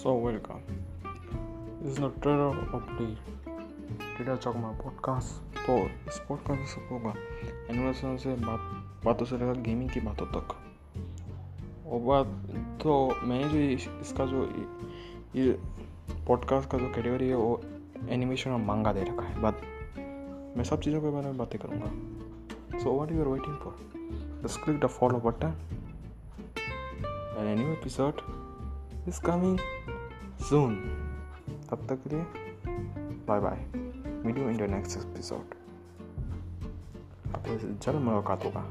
So, welcome. This is not trailer update. I talk about podcast. तो इस podcast में सब होगा एनिमेशन से बात, बातों से लेकर गेमिंग की बातों तक और बात तो मैंने जो इसका जो ये पॉडकास्ट का जो कैटेगरी है, वो एनिमेशन और मांगा दे रखा है बात मैं सब चीज़ों के बारे में बातें करूँगा so what you are waiting for just click the follow button and any episode is coming soon तब तक के लिए bye bye meet you in the next episode आपसे जल्द मुलाकात होगा।